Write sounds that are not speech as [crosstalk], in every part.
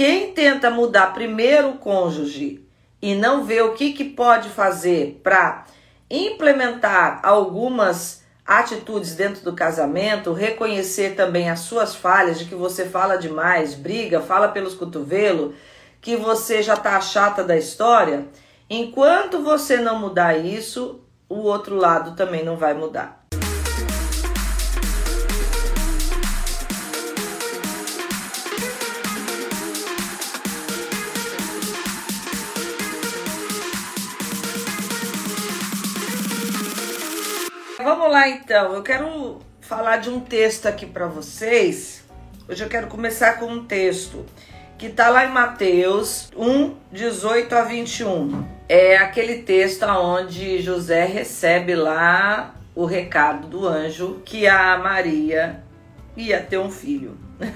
quem tenta mudar primeiro o cônjuge e não vê o que, que pode fazer para implementar algumas atitudes dentro do casamento, reconhecer também as suas falhas, de que você fala demais, briga, fala pelos cotovelos, que você já tá chata da história, enquanto você não mudar isso, o outro lado também não vai mudar. Vamos lá então. Eu quero falar de um texto aqui para vocês. Hoje eu quero começar com um texto que está lá em Mateus 1, 18 a 21. É aquele texto onde José recebe lá o recado do anjo que a Maria ia ter um filho. [laughs]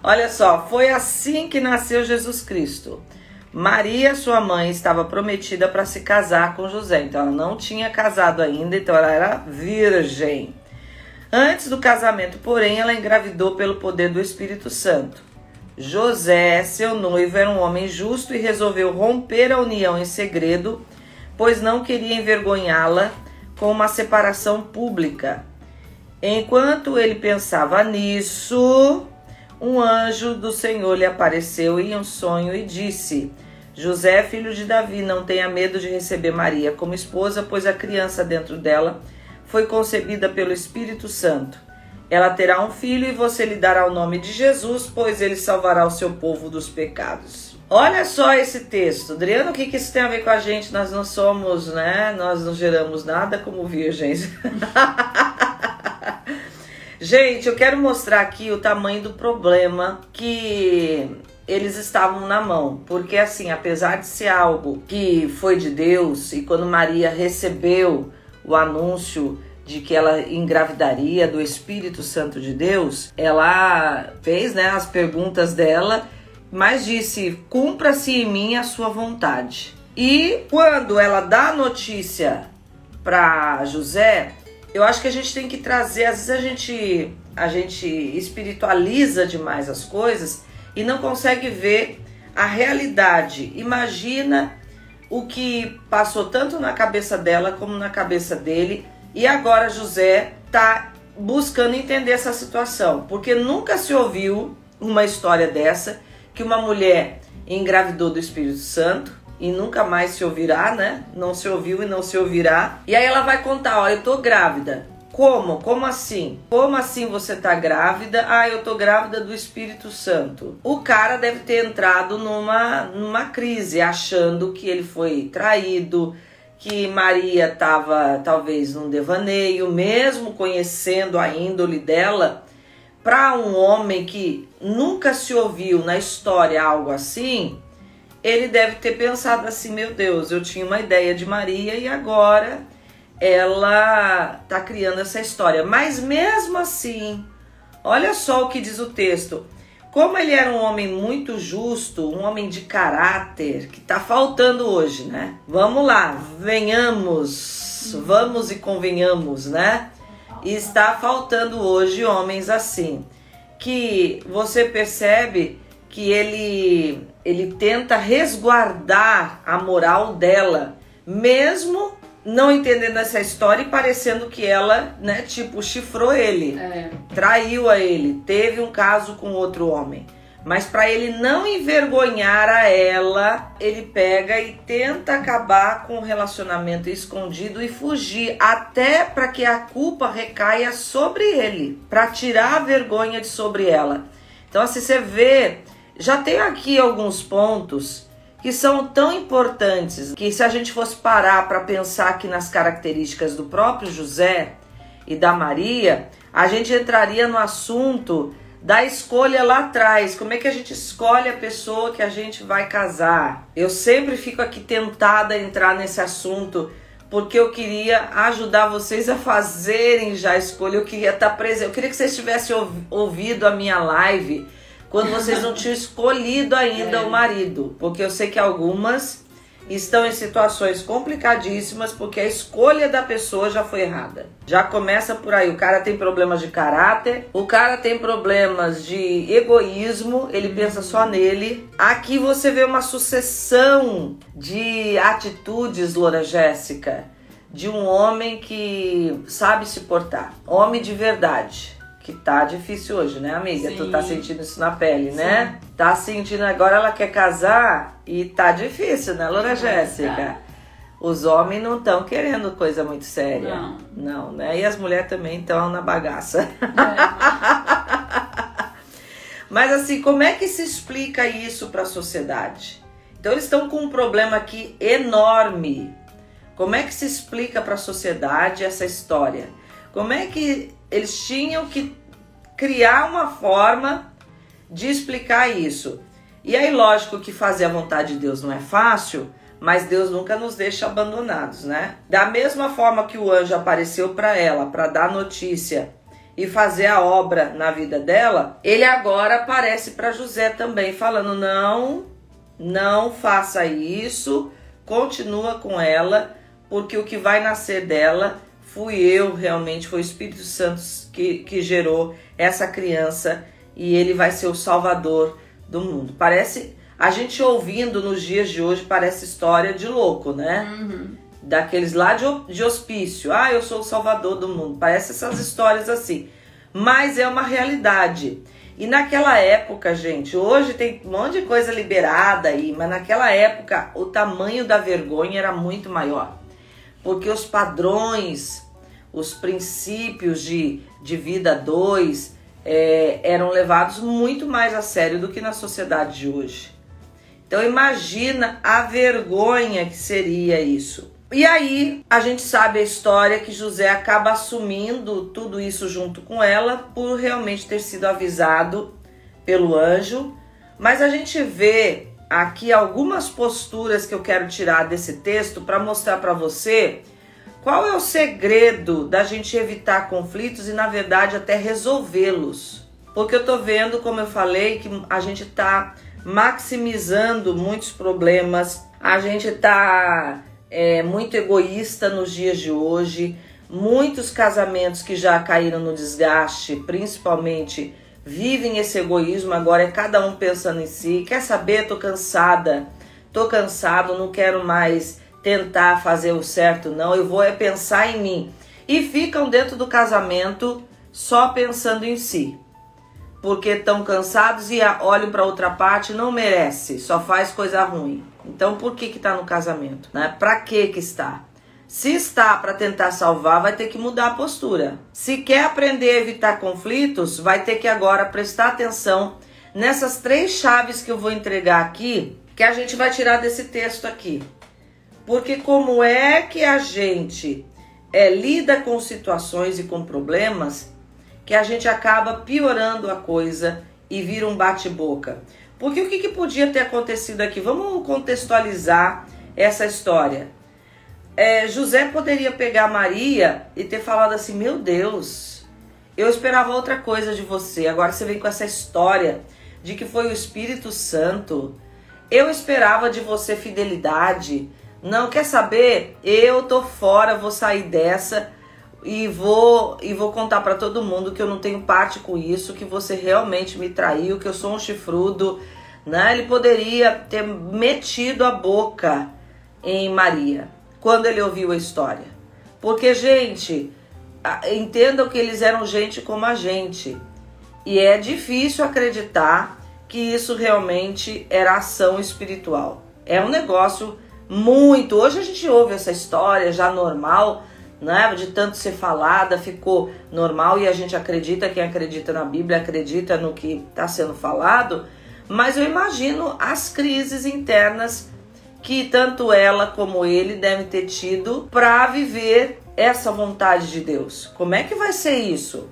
Olha só, foi assim que nasceu Jesus Cristo. Maria, sua mãe, estava prometida para se casar com José, então ela não tinha casado ainda, então ela era virgem. Antes do casamento, porém, ela engravidou pelo poder do Espírito Santo. José, seu noivo, era um homem justo e resolveu romper a união em segredo, pois não queria envergonhá-la com uma separação pública. Enquanto ele pensava nisso, um anjo do Senhor lhe apareceu em um sonho e disse: José, filho de Davi, não tenha medo de receber Maria como esposa, pois a criança dentro dela foi concebida pelo Espírito Santo. Ela terá um filho e você lhe dará o nome de Jesus, pois ele salvará o seu povo dos pecados. Olha só esse texto. Adriano, o que, que isso tem a ver com a gente? Nós não somos, né? Nós não geramos nada como virgens. [laughs] Gente, eu quero mostrar aqui o tamanho do problema que eles estavam na mão, porque assim, apesar de ser algo que foi de Deus e quando Maria recebeu o anúncio de que ela engravidaria do Espírito Santo de Deus, ela fez, né, as perguntas dela, mas disse: "Cumpra-se em mim a sua vontade". E quando ela dá a notícia para José, eu acho que a gente tem que trazer, às vezes a gente, a gente espiritualiza demais as coisas e não consegue ver a realidade. Imagina o que passou tanto na cabeça dela como na cabeça dele e agora José está buscando entender essa situação, porque nunca se ouviu uma história dessa que uma mulher engravidou do Espírito Santo e nunca mais se ouvirá, né? Não se ouviu e não se ouvirá. E aí ela vai contar, ó, eu tô grávida. Como? Como assim? Como assim você tá grávida? Ah, eu tô grávida do Espírito Santo. O cara deve ter entrado numa, numa crise, achando que ele foi traído, que Maria estava talvez num devaneio, mesmo conhecendo a índole dela. Para um homem que nunca se ouviu na história algo assim, ele deve ter pensado assim: meu Deus, eu tinha uma ideia de Maria e agora ela tá criando essa história. Mas mesmo assim, olha só o que diz o texto. Como ele era um homem muito justo, um homem de caráter, que tá faltando hoje, né? Vamos lá, venhamos, vamos e convenhamos, né? E está faltando hoje homens assim, que você percebe que ele ele tenta resguardar a moral dela, mesmo não entendendo essa história e parecendo que ela, né, tipo, chifrou ele, é. traiu a ele, teve um caso com outro homem. Mas para ele não envergonhar a ela, ele pega e tenta acabar com o relacionamento escondido e fugir, até para que a culpa recaia sobre ele, para tirar a vergonha de sobre ela. Então, assim, você vê já tem aqui alguns pontos que são tão importantes que se a gente fosse parar para pensar aqui nas características do próprio José e da Maria, a gente entraria no assunto da escolha lá atrás. Como é que a gente escolhe a pessoa que a gente vai casar? Eu sempre fico aqui tentada a entrar nesse assunto porque eu queria ajudar vocês a fazerem já a escolha. Eu queria estar presente. Eu queria que vocês tivessem ouvido a minha live quando vocês não tinham escolhido ainda é. o marido. Porque eu sei que algumas estão em situações complicadíssimas porque a escolha da pessoa já foi errada. Já começa por aí. O cara tem problemas de caráter, o cara tem problemas de egoísmo, ele pensa só nele. Aqui você vê uma sucessão de atitudes, Loura Jéssica, de um homem que sabe se portar, homem de verdade que tá difícil hoje, né, amiga? Sim. Tu tá sentindo isso na pele, né? Sim. Tá sentindo agora ela quer casar e tá difícil, né, Loura Jéssica? Tá. Os homens não estão querendo coisa muito séria. Não. Não, né? E as mulheres também estão na bagaça. É. [laughs] Mas assim, como é que se explica isso para a sociedade? Então eles estão com um problema aqui enorme. Como é que se explica para a sociedade essa história? Como é que eles tinham que criar uma forma de explicar isso. E aí, lógico que fazer a vontade de Deus não é fácil, mas Deus nunca nos deixa abandonados, né? Da mesma forma que o anjo apareceu para ela para dar notícia e fazer a obra na vida dela, ele agora aparece para José também, falando: não, não faça isso, continua com ela, porque o que vai nascer dela fui eu realmente, foi o Espírito Santo que, que gerou essa criança e ele vai ser o salvador do mundo. Parece, a gente ouvindo nos dias de hoje, parece história de louco, né? Uhum. Daqueles lá de, de hospício. Ah, eu sou o salvador do mundo. Parece essas histórias assim. Mas é uma realidade. E naquela época, gente, hoje tem um monte de coisa liberada aí, mas naquela época o tamanho da vergonha era muito maior porque os padrões, os princípios de, de vida dois é, eram levados muito mais a sério do que na sociedade de hoje. Então imagina a vergonha que seria isso. E aí a gente sabe a história que José acaba assumindo tudo isso junto com ela por realmente ter sido avisado pelo anjo. Mas a gente vê aqui algumas posturas que eu quero tirar desse texto para mostrar para você qual é o segredo da gente evitar conflitos e na verdade até resolvê-los. Porque eu tô vendo, como eu falei, que a gente tá maximizando muitos problemas, a gente tá é, muito egoísta nos dias de hoje, muitos casamentos que já caíram no desgaste, principalmente vivem esse egoísmo, agora é cada um pensando em si. Quer saber? Tô cansada, tô cansado, não quero mais tentar fazer o certo, não. Eu vou é pensar em mim. E ficam dentro do casamento só pensando em si. Porque estão cansados e olham para outra parte, não merece, só faz coisa ruim. Então por que que tá no casamento, né? Para que que está? Se está para tentar salvar, vai ter que mudar a postura. Se quer aprender a evitar conflitos, vai ter que agora prestar atenção nessas três chaves que eu vou entregar aqui, que a gente vai tirar desse texto aqui. Porque como é que a gente é, lida com situações e com problemas que a gente acaba piorando a coisa e vira um bate-boca? Porque o que, que podia ter acontecido aqui? Vamos contextualizar essa história é, José poderia pegar Maria e ter falado assim: Meu Deus, eu esperava outra coisa de você. Agora você vem com essa história de que foi o Espírito Santo. Eu esperava de você fidelidade. Não quer saber? Eu tô fora, vou sair dessa e vou e vou contar para todo mundo que eu não tenho parte com isso, que você realmente me traiu, que eu sou um chifrudo, né? Ele poderia ter metido a boca em Maria quando ele ouviu a história. Porque, gente, entendam que eles eram gente como a gente. E é difícil acreditar que isso realmente era ação espiritual. É um negócio muito. Hoje a gente ouve essa história já normal, né? De tanto ser falada, ficou normal e a gente acredita, quem acredita na Bíblia acredita no que está sendo falado. Mas eu imagino as crises internas que tanto ela como ele devem ter tido para viver essa vontade de Deus. Como é que vai ser isso?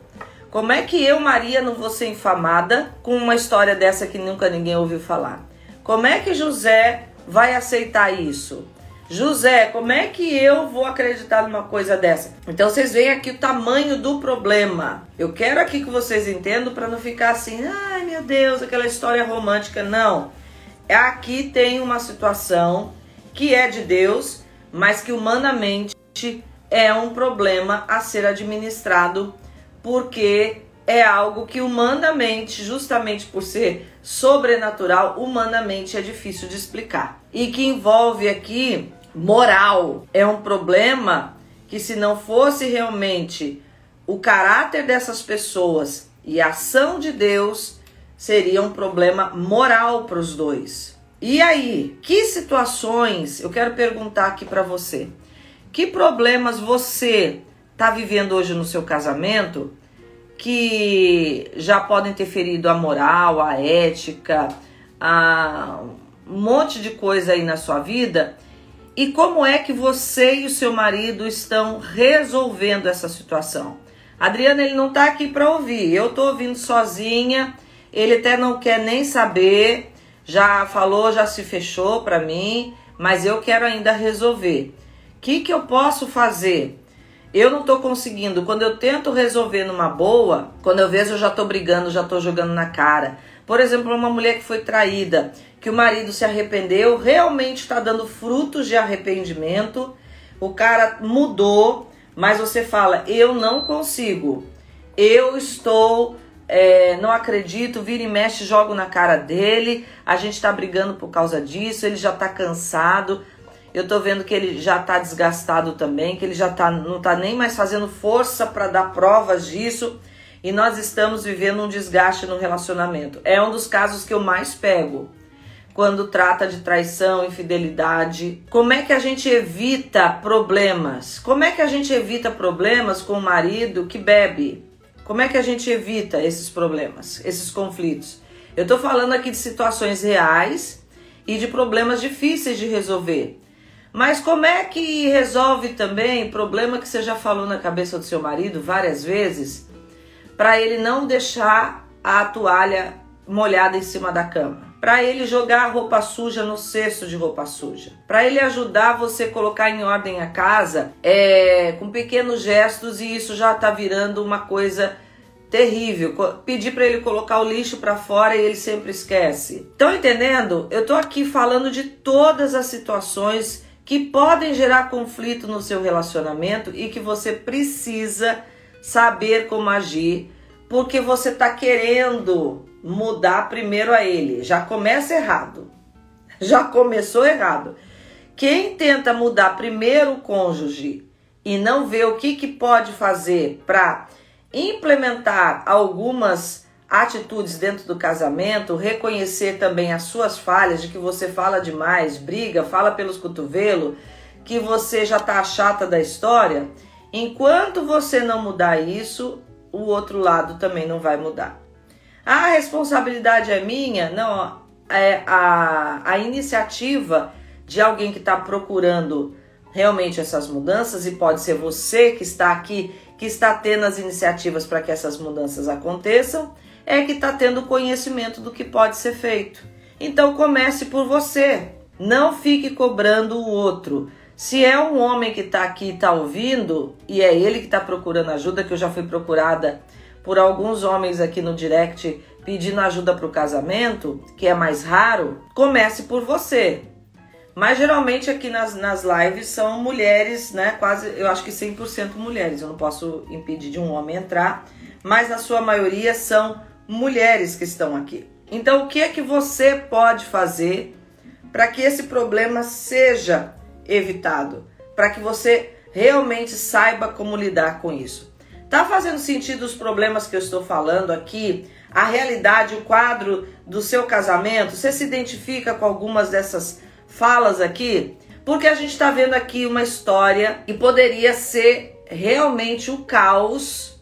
Como é que eu, Maria, não vou ser infamada com uma história dessa que nunca ninguém ouviu falar? Como é que José vai aceitar isso? José, como é que eu vou acreditar numa coisa dessa? Então vocês veem aqui o tamanho do problema. Eu quero aqui que vocês entendam para não ficar assim, ai meu Deus, aquela história romântica. Não aqui tem uma situação que é de Deus, mas que humanamente é um problema a ser administrado, porque é algo que humanamente, justamente por ser sobrenatural, humanamente é difícil de explicar. E que envolve aqui moral. É um problema que, se não fosse realmente o caráter dessas pessoas e a ação de Deus, seria um problema moral para os dois. E aí, que situações eu quero perguntar aqui para você? Que problemas você está vivendo hoje no seu casamento que já podem ter ferido a moral, a ética, a um monte de coisa aí na sua vida? E como é que você e o seu marido estão resolvendo essa situação? Adriana, ele não está aqui para ouvir. Eu estou ouvindo sozinha. Ele até não quer nem saber. Já falou, já se fechou para mim, mas eu quero ainda resolver. O que, que eu posso fazer? Eu não tô conseguindo. Quando eu tento resolver numa boa, quando eu vejo eu já tô brigando, já tô jogando na cara. Por exemplo, uma mulher que foi traída, que o marido se arrependeu, realmente está dando frutos de arrependimento. O cara mudou, mas você fala: eu não consigo. Eu estou, é, não acredito, vira e mexe, jogo na cara dele. A gente tá brigando por causa disso. Ele já tá cansado. Eu tô vendo que ele já tá desgastado também, que ele já tá, não tá nem mais fazendo força para dar provas disso. E nós estamos vivendo um desgaste no relacionamento. É um dos casos que eu mais pego quando trata de traição, infidelidade. Como é que a gente evita problemas? Como é que a gente evita problemas com o marido que bebe? Como é que a gente evita esses problemas, esses conflitos? Eu tô falando aqui de situações reais e de problemas difíceis de resolver. Mas como é que resolve também problema que você já falou na cabeça do seu marido várias vezes, para ele não deixar a toalha molhada em cima da cama? Para ele jogar a roupa suja no cesto de roupa suja, para ele ajudar você a colocar em ordem a casa é, com pequenos gestos e isso já tá virando uma coisa terrível. Pedir para ele colocar o lixo para fora e ele sempre esquece. Estão entendendo? Eu tô aqui falando de todas as situações que podem gerar conflito no seu relacionamento e que você precisa saber como agir, porque você está querendo mudar primeiro a ele. Já começa errado. [laughs] Já começou errado. Quem tenta mudar primeiro o cônjuge e não vê o que, que pode fazer para implementar algumas atitudes dentro do casamento, reconhecer também as suas falhas, de que você fala demais, briga, fala pelos cotovelos, que você já tá chata da história. Enquanto você não mudar isso, o outro lado também não vai mudar. A responsabilidade é minha? Não, é a, a iniciativa de alguém que está procurando realmente essas mudanças, e pode ser você que está aqui, que está tendo as iniciativas para que essas mudanças aconteçam é que está tendo conhecimento do que pode ser feito. Então comece por você. Não fique cobrando o outro. Se é um homem que está aqui e está ouvindo, e é ele que está procurando ajuda, que eu já fui procurada por alguns homens aqui no direct pedindo ajuda para o casamento, que é mais raro, comece por você. Mas geralmente aqui nas, nas lives são mulheres, né? Quase, eu acho que 100% mulheres. Eu não posso impedir de um homem entrar, mas na sua maioria são mulheres que estão aqui. Então, o que é que você pode fazer para que esse problema seja evitado? Para que você realmente saiba como lidar com isso? Tá fazendo sentido os problemas que eu estou falando aqui? A realidade, o quadro do seu casamento? Você se identifica com algumas dessas falas aqui? Porque a gente está vendo aqui uma história que poderia ser realmente o caos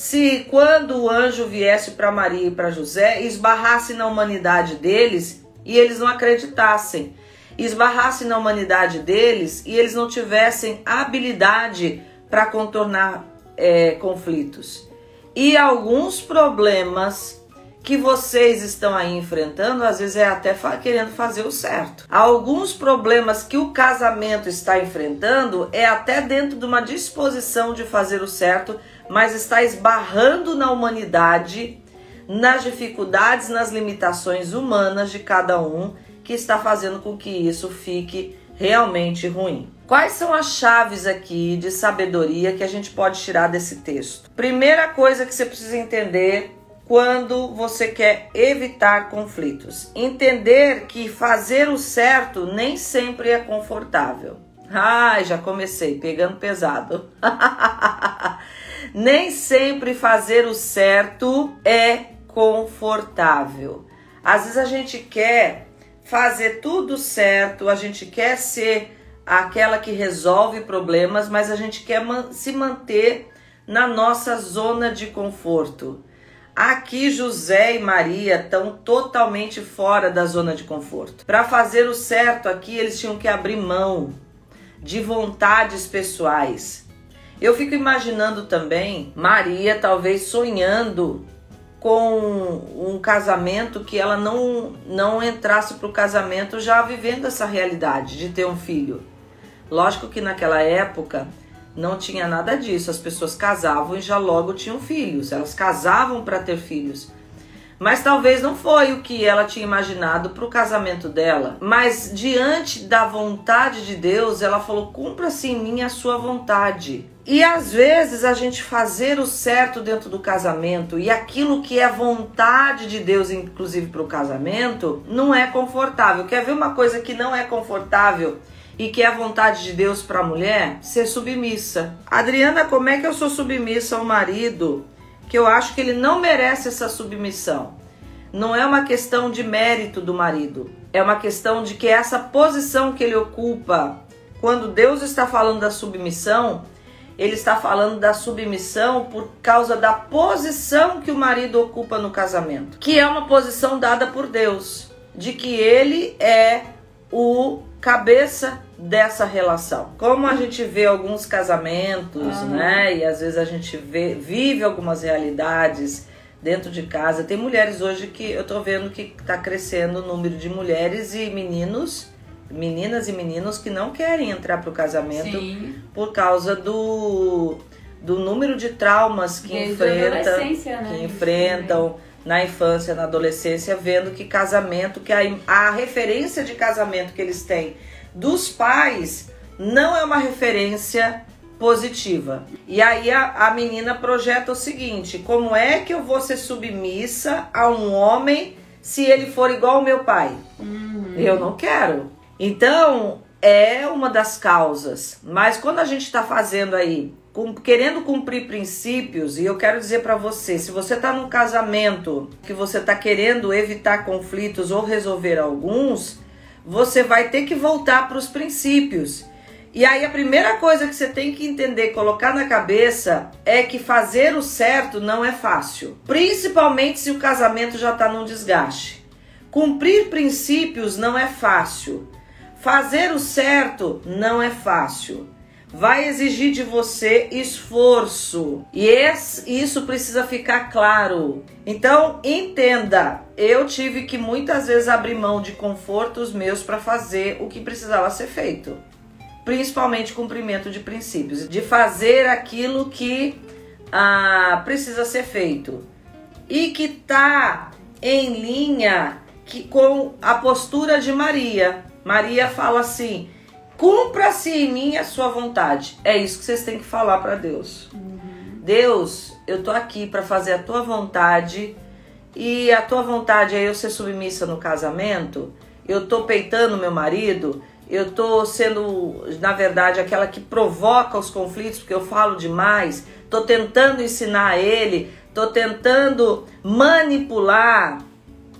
se quando o anjo viesse para Maria e para José, esbarrasse na humanidade deles e eles não acreditassem, esbarrasse na humanidade deles e eles não tivessem habilidade para contornar é, conflitos. E alguns problemas que vocês estão aí enfrentando, às vezes é até querendo fazer o certo. Alguns problemas que o casamento está enfrentando é até dentro de uma disposição de fazer o certo, mas está esbarrando na humanidade, nas dificuldades, nas limitações humanas de cada um, que está fazendo com que isso fique realmente ruim. Quais são as chaves aqui de sabedoria que a gente pode tirar desse texto? Primeira coisa que você precisa entender quando você quer evitar conflitos. Entender que fazer o certo nem sempre é confortável. Ai, já comecei pegando pesado. [laughs] nem sempre fazer o certo é confortável. Às vezes a gente quer fazer tudo certo, a gente quer ser aquela que resolve problemas, mas a gente quer se manter na nossa zona de conforto. Aqui José e Maria estão totalmente fora da zona de conforto. Para fazer o certo aqui, eles tinham que abrir mão de vontades pessoais. Eu fico imaginando também Maria talvez sonhando com um casamento que ela não não entrasse para o casamento já vivendo essa realidade de ter um filho. Lógico que naquela época não tinha nada disso. As pessoas casavam e já logo tinham filhos. Elas casavam para ter filhos. Mas talvez não foi o que ela tinha imaginado para o casamento dela. Mas diante da vontade de Deus, ela falou: cumpra-se em mim a sua vontade. E às vezes a gente fazer o certo dentro do casamento e aquilo que é vontade de Deus, inclusive para o casamento, não é confortável. Quer ver uma coisa que não é confortável? e que é a vontade de Deus para a mulher ser submissa. Adriana, como é que eu sou submissa ao marido que eu acho que ele não merece essa submissão? Não é uma questão de mérito do marido, é uma questão de que essa posição que ele ocupa, quando Deus está falando da submissão, ele está falando da submissão por causa da posição que o marido ocupa no casamento, que é uma posição dada por Deus, de que ele é o cabeça dessa relação. Como a gente vê alguns casamentos, ah. né? E às vezes a gente vê, vive algumas realidades dentro de casa. Tem mulheres hoje que eu tô vendo que tá crescendo o número de mulheres e meninos, meninas e meninos que não querem entrar pro casamento Sim. por causa do do número de traumas que Desde enfrenta, né? que enfrentam na infância, na adolescência, vendo que casamento, que a, a referência de casamento que eles têm dos pais não é uma referência positiva. E aí a, a menina projeta o seguinte: como é que eu vou ser submissa a um homem se ele for igual ao meu pai? Uhum. Eu não quero. Então, é uma das causas. Mas quando a gente está fazendo aí, com, querendo cumprir princípios, e eu quero dizer para você, se você está num casamento que você está querendo evitar conflitos ou resolver alguns, você vai ter que voltar para os princípios. E aí a primeira coisa que você tem que entender, colocar na cabeça, é que fazer o certo não é fácil, principalmente se o casamento já está num desgaste. Cumprir princípios não é fácil. Fazer o certo não é fácil vai exigir de você esforço. E esse, isso precisa ficar claro. Então, entenda, eu tive que muitas vezes abrir mão de confortos meus para fazer o que precisava ser feito. Principalmente cumprimento de princípios, de fazer aquilo que ah, precisa ser feito e que está em linha que, com a postura de Maria. Maria fala assim: Cumpra-se em mim a sua vontade. É isso que vocês têm que falar para Deus. Uhum. Deus, eu tô aqui para fazer a tua vontade e a tua vontade é eu ser submissa no casamento. Eu tô peitando meu marido. Eu tô sendo, na verdade, aquela que provoca os conflitos porque eu falo demais. Tô tentando ensinar ele. Tô tentando manipular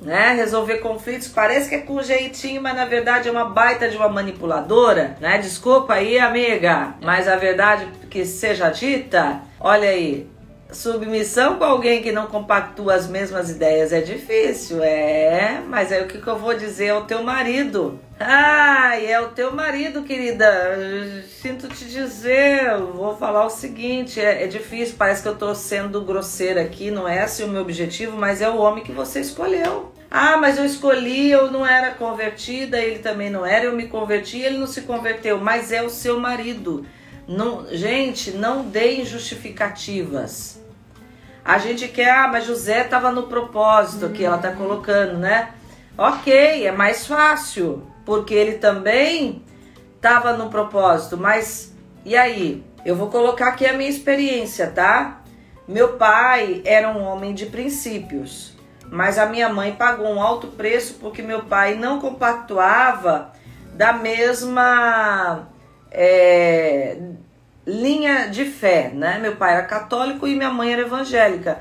né? Resolver conflitos parece que é com jeitinho, mas na verdade é uma baita de uma manipuladora, né? Desculpa aí, amiga, mas a verdade que seja dita, olha aí, submissão com alguém que não compactua as mesmas ideias é difícil, é, mas aí o que, que eu vou dizer ao teu marido? Ai, é o teu marido, querida. Sinto te dizer, vou falar o seguinte: é, é, difícil, parece que eu tô sendo grosseira aqui, não é esse o meu objetivo, mas é o homem que você escolheu. Ah, mas eu escolhi, eu não era convertida, ele também não era, eu me converti, ele não se converteu, mas é o seu marido. Não, gente, não deem justificativas. A gente quer, ah, mas José estava no propósito que ela está colocando, né? Ok, é mais fácil porque ele também estava no propósito, mas e aí? Eu vou colocar aqui a minha experiência, tá? Meu pai era um homem de princípios, mas a minha mãe pagou um alto preço porque meu pai não compactuava da mesma é, linha de fé, né? Meu pai era católico e minha mãe era evangélica.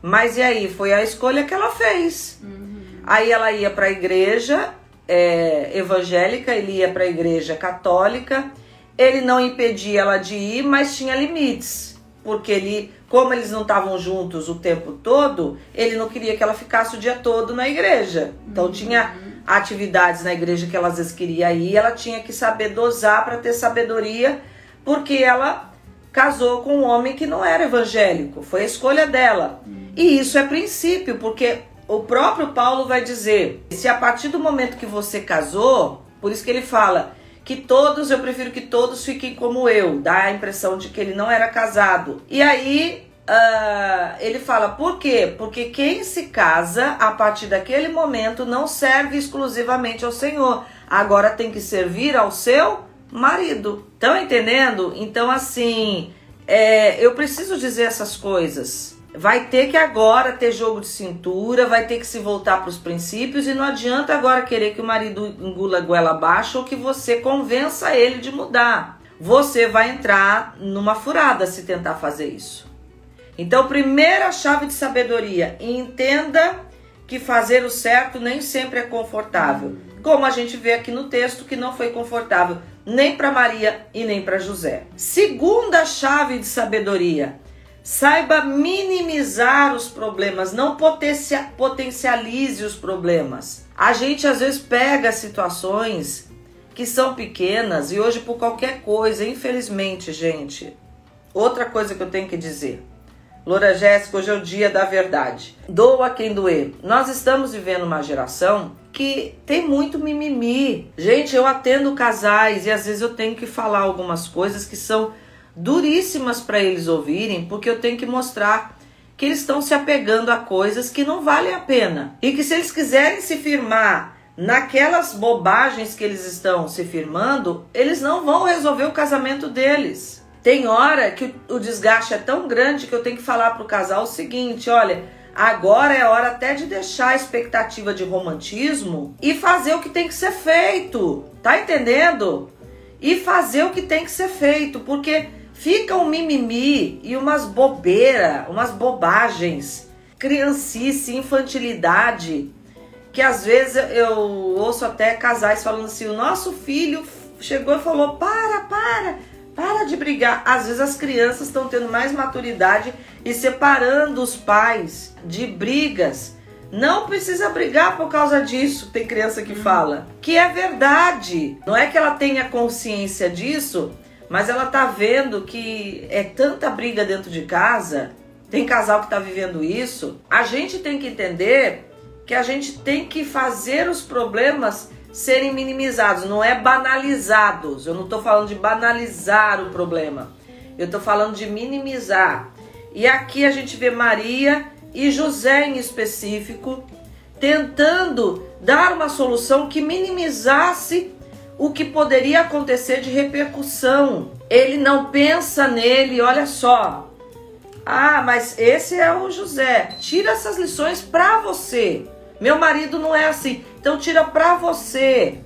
Mas e aí? Foi a escolha que ela fez. Uhum. Aí ela ia para a igreja é, evangélica, ele ia para a igreja católica. Ele não impedia ela de ir, mas tinha limites. Porque ele, como eles não estavam juntos o tempo todo, ele não queria que ela ficasse o dia todo na igreja. Então uhum. tinha atividades na igreja que ela às vezes queria ir, ela tinha que saber dosar para ter sabedoria, porque ela casou com um homem que não era evangélico, foi a escolha dela. E isso é princípio, porque o próprio Paulo vai dizer: se a partir do momento que você casou, por isso que ele fala que todos, eu prefiro que todos fiquem como eu, dá a impressão de que ele não era casado. E aí Uh, ele fala por quê? Porque quem se casa a partir daquele momento não serve exclusivamente ao Senhor, agora tem que servir ao seu marido. Estão entendendo? Então, assim, é, eu preciso dizer essas coisas. Vai ter que agora ter jogo de cintura, vai ter que se voltar para os princípios e não adianta agora querer que o marido engula a goela abaixo ou que você convença ele de mudar. Você vai entrar numa furada se tentar fazer isso. Então, primeira chave de sabedoria: entenda que fazer o certo nem sempre é confortável. Como a gente vê aqui no texto que não foi confortável nem para Maria e nem para José. Segunda chave de sabedoria: saiba minimizar os problemas, não potencialize os problemas. A gente às vezes pega situações que são pequenas e hoje por qualquer coisa, infelizmente, gente. Outra coisa que eu tenho que dizer. Loura Jéssica, hoje é o dia da verdade. Doa quem doer. Nós estamos vivendo uma geração que tem muito mimimi. Gente, eu atendo casais e às vezes eu tenho que falar algumas coisas que são duríssimas para eles ouvirem, porque eu tenho que mostrar que eles estão se apegando a coisas que não valem a pena. E que se eles quiserem se firmar naquelas bobagens que eles estão se firmando, eles não vão resolver o casamento deles. Tem hora que o, desgaste é tão grande que eu tenho que falar pro casal o seguinte: olha, agora é hora até de deixar a expectativa de romantismo e fazer o que tem que ser feito. Tá entendendo? E fazer o que tem que ser feito, porque fica um mimimi e umas bobeiras, umas bobagens, criancice, infantilidade, que às vezes eu ouço até casais falando assim: o nosso filho chegou e falou: para, para para de brigar. Às vezes as crianças estão tendo mais maturidade e separando os pais de brigas. Não precisa brigar por causa disso. Tem criança que fala que é verdade. Não é que ela tenha consciência disso, mas ela tá vendo que é tanta briga dentro de casa. Tem casal que tá vivendo isso. A gente tem que entender que a gente tem que fazer os problemas serem minimizados, não é banalizados. Eu não estou falando de banalizar o problema, eu estou falando de minimizar. E aqui a gente vê Maria e José em específico tentando dar uma solução que minimizasse o que poderia acontecer de repercussão. Ele não pensa nele, olha só. Ah, mas esse é o José. Tira essas lições para você. Meu marido não é assim. Então tira para você.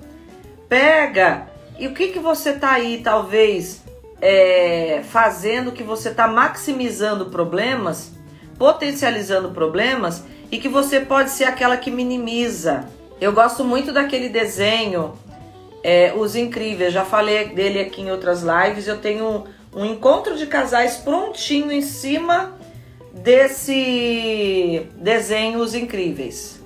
Pega. E o que que você tá aí talvez é, fazendo que você tá maximizando problemas, potencializando problemas e que você pode ser aquela que minimiza. Eu gosto muito daquele desenho é, Os Incríveis. Já falei dele aqui em outras lives. Eu tenho um, um encontro de casais prontinho em cima desse desenho Os Incríveis.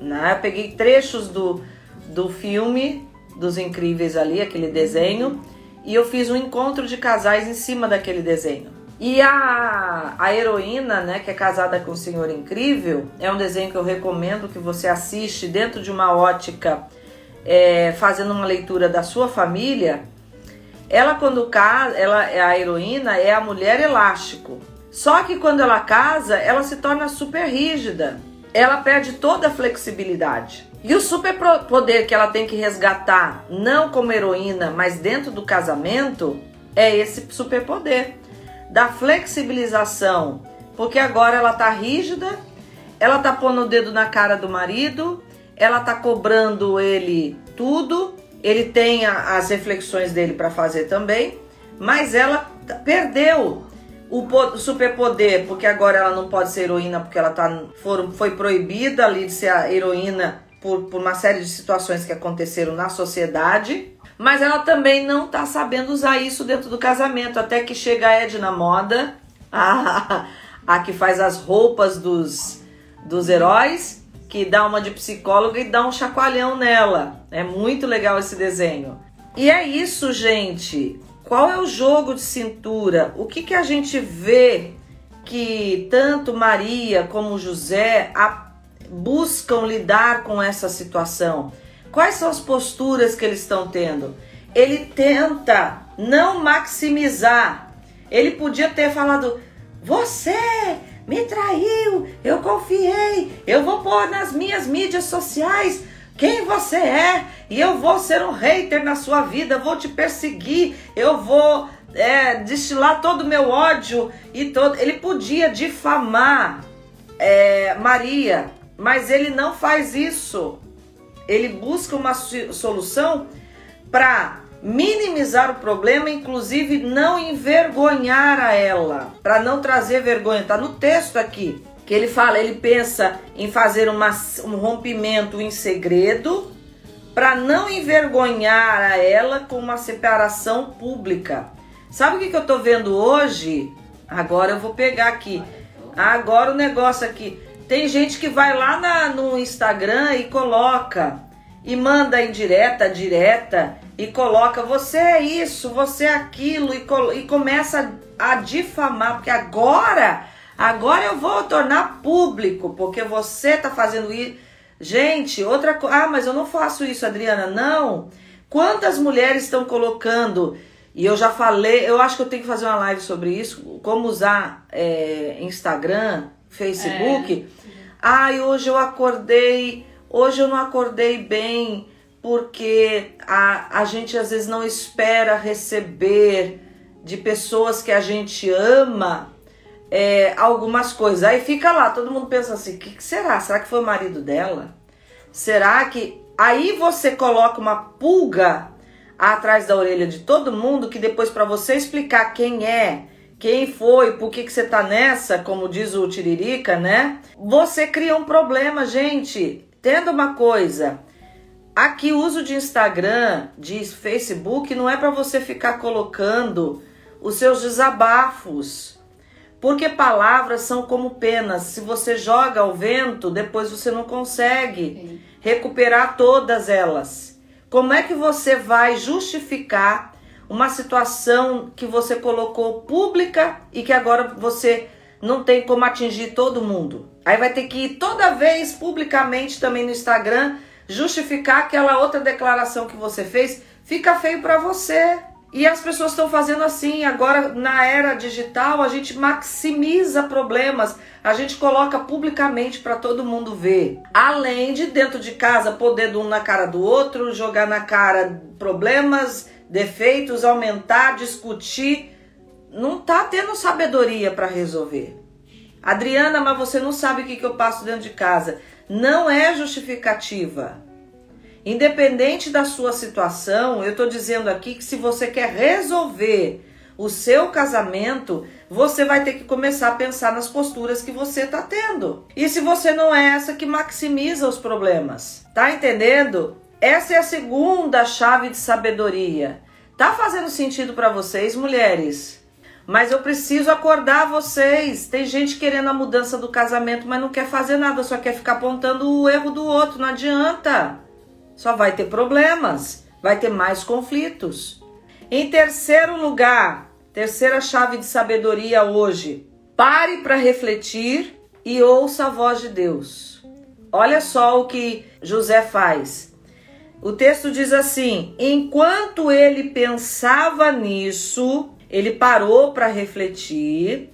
Né? Eu peguei trechos do, do filme dos Incríveis ali, aquele desenho, e eu fiz um encontro de casais em cima daquele desenho. E a, a heroína, né, que é casada com o Senhor Incrível, é um desenho que eu recomendo que você assiste dentro de uma ótica, é, fazendo uma leitura da sua família. Ela quando casa, ela a heroína, é a mulher elástico. Só que quando ela casa, ela se torna super rígida ela perde toda a flexibilidade. E o superpoder que ela tem que resgatar, não como heroína, mas dentro do casamento, é esse superpoder da flexibilização. Porque agora ela tá rígida, ela tá pondo o dedo na cara do marido, ela tá cobrando ele tudo, ele tem a, as reflexões dele para fazer também, mas ela perdeu o superpoder, porque agora ela não pode ser heroína porque ela tá, for, foi proibida ali de ser a heroína por, por uma série de situações que aconteceram na sociedade. Mas ela também não tá sabendo usar isso dentro do casamento, até que chega a Edna Moda, [laughs] a, a que faz as roupas dos, dos heróis, que dá uma de psicóloga e dá um chacoalhão nela. É muito legal esse desenho. E é isso, gente. Qual é o jogo de cintura? O que, que a gente vê que tanto Maria como José buscam lidar com essa situação? Quais são as posturas que eles estão tendo? Ele tenta não maximizar. Ele podia ter falado: Você me traiu, eu confiei, eu vou pôr nas minhas mídias sociais quem você é e eu vou ser um hater na sua vida, vou te perseguir, eu vou é, destilar todo o meu ódio e todo. Ele podia difamar é, Maria, mas ele não faz isso. Ele busca uma solução para minimizar o problema, inclusive não envergonhar a ela, para não trazer vergonha. Tá no texto aqui que ele fala, ele pensa em fazer uma, um rompimento em segredo para não envergonhar a ela com uma separação pública. Sabe o que, que eu tô vendo hoje? Agora eu vou pegar aqui. Agora o negócio aqui. Tem gente que vai lá na, no Instagram e coloca e manda em direta, direta e coloca você é isso, você é aquilo e, e começa a, a difamar, porque agora Agora eu vou tornar público, porque você tá fazendo isso. Gente, outra coisa. Ah, mas eu não faço isso, Adriana. Não. Quantas mulheres estão colocando. E eu já falei, eu acho que eu tenho que fazer uma live sobre isso. Como usar é, Instagram, Facebook. É. Ai, hoje eu acordei. Hoje eu não acordei bem. Porque a, a gente às vezes não espera receber de pessoas que a gente ama é, algumas coisas. Aí fica lá, todo mundo pensa assim: o que, que será? Será que foi o marido dela? Será que. Aí você coloca uma pulga atrás da orelha de todo mundo que depois, para você explicar quem é, quem foi, por que, que você tá nessa, como diz o Tiririca, né? Você cria um problema, gente. Tendo uma coisa. Aqui, o uso de Instagram, de Facebook, não é para você ficar colocando os seus desabafos porque palavras são como penas. Se você joga ao vento, depois você não consegue recuperar todas elas. Como é que você vai justificar uma situação que você colocou pública e que agora você não tem como atingir todo mundo? Aí vai ter que ir toda vez publicamente também no Instagram justificar aquela outra declaração que você fez. Fica feio para você. E as pessoas estão fazendo assim. Agora, na era digital, a gente maximiza problemas, a gente coloca publicamente para todo mundo ver. Além de, dentro de casa, poder um na cara do outro, jogar na cara problemas, defeitos, aumentar, discutir. Não tá tendo sabedoria para resolver. Adriana, mas você não sabe o que, que eu passo dentro de casa. Não é justificativa. Independente da sua situação, eu estou dizendo aqui que se você quer resolver o seu casamento, você vai ter que começar a pensar nas posturas que você está tendo. E se você não é essa que maximiza os problemas, tá entendendo? Essa é a segunda chave de sabedoria. Tá fazendo sentido para vocês, mulheres? Mas eu preciso acordar vocês. Tem gente querendo a mudança do casamento, mas não quer fazer nada, só quer ficar apontando o erro do outro. Não adianta só vai ter problemas, vai ter mais conflitos. Em terceiro lugar, terceira chave de sabedoria hoje, pare para refletir e ouça a voz de Deus. Olha só o que José faz. O texto diz assim: enquanto ele pensava nisso, ele parou para refletir,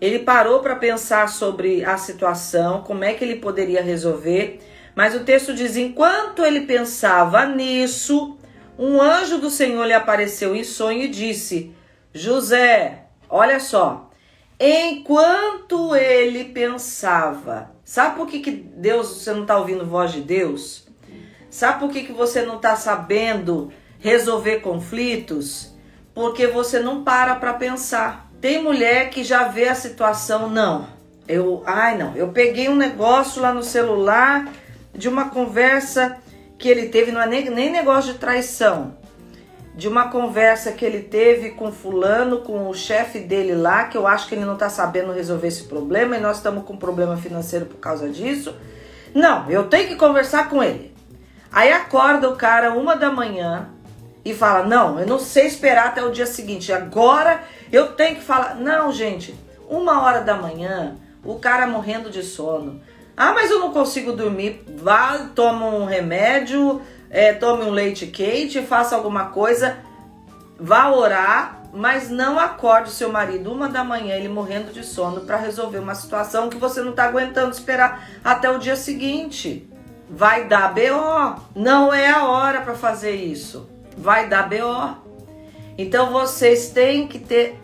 ele parou para pensar sobre a situação, como é que ele poderia resolver Mas o texto diz: enquanto ele pensava nisso, um anjo do Senhor lhe apareceu em sonho e disse: José, olha só. Enquanto ele pensava, sabe por que, que Deus, você não está ouvindo voz de Deus? Sabe por que, que você não está sabendo resolver conflitos? Porque você não para para pensar. Tem mulher que já vê a situação, não. Eu, ai não, eu peguei um negócio lá no celular de uma conversa que ele teve, não é nem, nem negócio de traição, de uma conversa que ele teve com fulano, com o chefe dele lá, que eu acho que ele não tá sabendo resolver esse problema e nós estamos com problema financeiro por causa disso. Não, eu tenho que conversar com ele. Aí acorda o cara uma da manhã e fala: Não, eu não sei esperar até o dia seguinte, agora eu tenho que falar. Não, gente, uma hora da manhã, o cara morrendo de sono ah, mas eu não consigo dormir. Vá, toma um remédio, é, tome um leite quente, faça alguma coisa, vá orar, mas não acorde o seu marido uma da manhã, ele morrendo de sono, para resolver uma situação que você não está aguentando esperar até o dia seguinte. Vai dar BO. Não é a hora para fazer isso. Vai dar BO. Então vocês têm que ter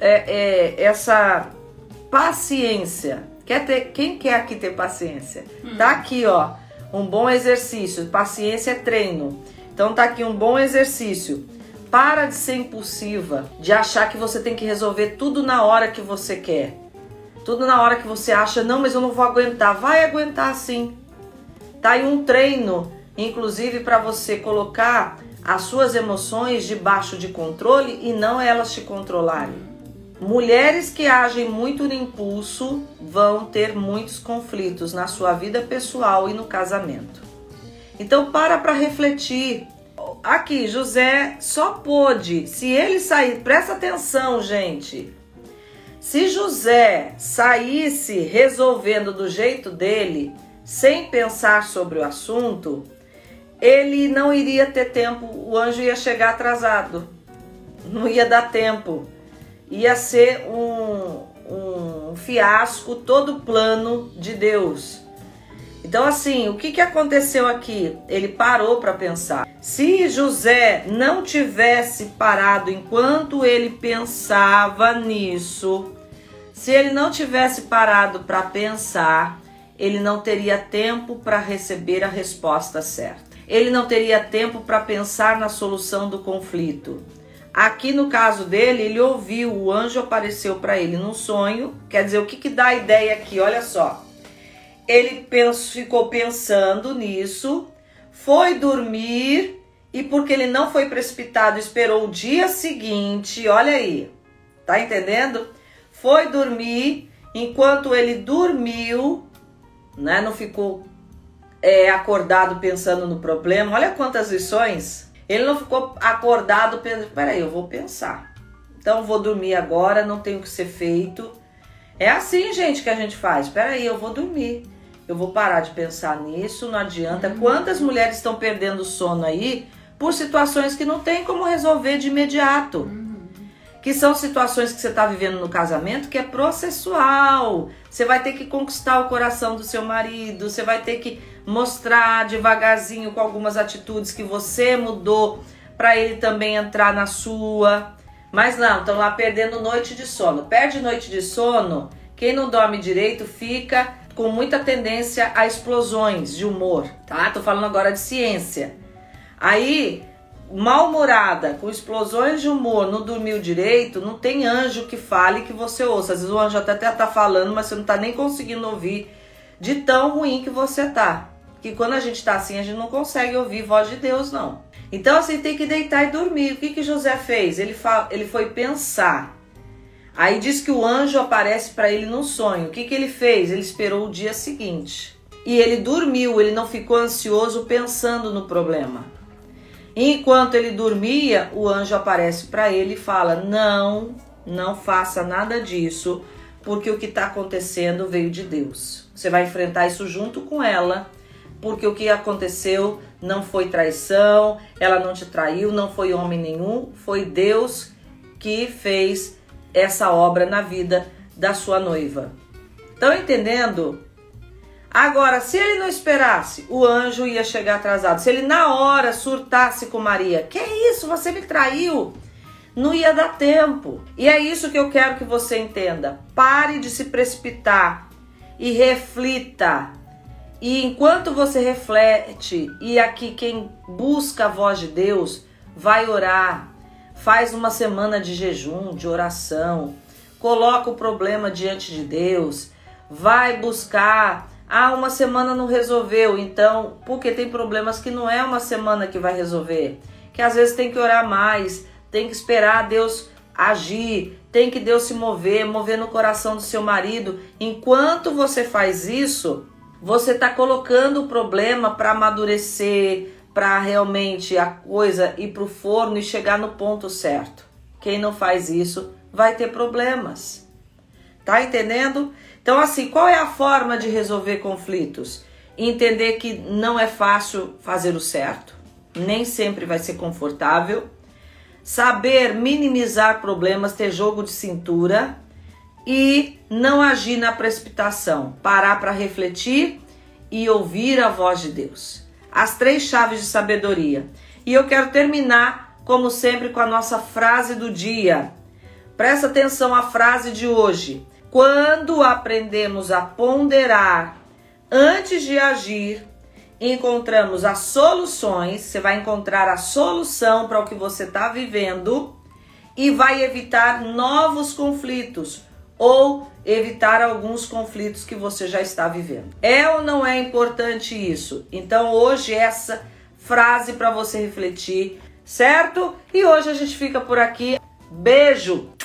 é, é, essa paciência Quer ter, quem quer aqui ter paciência? Hum. Tá aqui, ó, um bom exercício. Paciência é treino. Então tá aqui um bom exercício. Para de ser impulsiva, de achar que você tem que resolver tudo na hora que você quer. Tudo na hora que você acha, não, mas eu não vou aguentar. Vai aguentar sim. Tá aí um treino, inclusive para você colocar as suas emoções debaixo de controle e não elas te controlarem. Mulheres que agem muito no impulso vão ter muitos conflitos na sua vida pessoal e no casamento. Então para para refletir. Aqui, José só pôde, se ele sair, presta atenção, gente. Se José saísse resolvendo do jeito dele, sem pensar sobre o assunto, ele não iria ter tempo, o anjo ia chegar atrasado. Não ia dar tempo ia ser um, um fiasco todo o plano de Deus. Então, assim, o que, que aconteceu aqui? Ele parou para pensar. Se José não tivesse parado enquanto ele pensava nisso, se ele não tivesse parado para pensar, ele não teria tempo para receber a resposta certa. Ele não teria tempo para pensar na solução do conflito. Aqui no caso dele, ele ouviu, o anjo apareceu para ele num sonho. Quer dizer, o que, que dá a ideia aqui? Olha só. Ele ficou pensando nisso, foi dormir e porque ele não foi precipitado, esperou o dia seguinte. Olha aí, tá entendendo? Foi dormir. Enquanto ele dormiu, né? Não ficou é, acordado pensando no problema. Olha quantas lições ele não ficou acordado pensando, peraí, eu vou pensar. Então vou dormir agora, não tem o que ser feito. É assim, gente, que a gente faz. Peraí, eu vou dormir. Eu vou parar de pensar nisso, não adianta. Uhum. Quantas mulheres estão perdendo sono aí por situações que não tem como resolver de imediato? Uhum que são situações que você está vivendo no casamento que é processual. Você vai ter que conquistar o coração do seu marido, você vai ter que mostrar devagarzinho com algumas atitudes que você mudou para ele também entrar na sua. Mas não, estão lá perdendo noite de sono. Perde noite de sono, quem não dorme direito fica com muita tendência a explosões de humor, tá? Tô falando agora de ciência. Aí mal-humorada, com explosões de humor, não dormiu direito, não tem anjo que fale que você ouça. Às vezes o anjo até tá falando, mas você não tá nem conseguindo ouvir de tão ruim que você tá. Que quando a gente tá assim, a gente não consegue ouvir voz de Deus, não. Então assim, tem que deitar e dormir. O que que José fez? Ele, fa... ele foi pensar. Aí diz que o anjo aparece para ele no sonho. O que que ele fez? Ele esperou o dia seguinte. E ele dormiu, ele não ficou ansioso pensando no problema. Enquanto ele dormia, o anjo aparece para ele e fala: Não, não faça nada disso, porque o que está acontecendo veio de Deus. Você vai enfrentar isso junto com ela, porque o que aconteceu não foi traição, ela não te traiu, não foi homem nenhum, foi Deus que fez essa obra na vida da sua noiva. Estão entendendo? Agora, se ele não esperasse, o anjo ia chegar atrasado. Se ele na hora surtasse com Maria, que é isso? Você me traiu? Não ia dar tempo. E é isso que eu quero que você entenda. Pare de se precipitar e reflita. E enquanto você reflete, e aqui quem busca a voz de Deus vai orar, faz uma semana de jejum, de oração, coloca o problema diante de Deus, vai buscar. Ah, uma semana não resolveu, então, porque tem problemas que não é uma semana que vai resolver, que às vezes tem que orar mais, tem que esperar Deus agir, tem que Deus se mover, mover no coração do seu marido. Enquanto você faz isso, você está colocando o problema para amadurecer, para realmente a coisa ir para o forno e chegar no ponto certo. Quem não faz isso vai ter problemas. Tá entendendo? Então, assim, qual é a forma de resolver conflitos? Entender que não é fácil fazer o certo, nem sempre vai ser confortável. Saber minimizar problemas, ter jogo de cintura e não agir na precipitação, parar para refletir e ouvir a voz de Deus. As três chaves de sabedoria. E eu quero terminar, como sempre, com a nossa frase do dia. Presta atenção à frase de hoje. Quando aprendemos a ponderar antes de agir, encontramos as soluções, você vai encontrar a solução para o que você está vivendo e vai evitar novos conflitos ou evitar alguns conflitos que você já está vivendo. É ou não é importante isso? Então hoje essa frase para você refletir, certo? E hoje a gente fica por aqui. Beijo.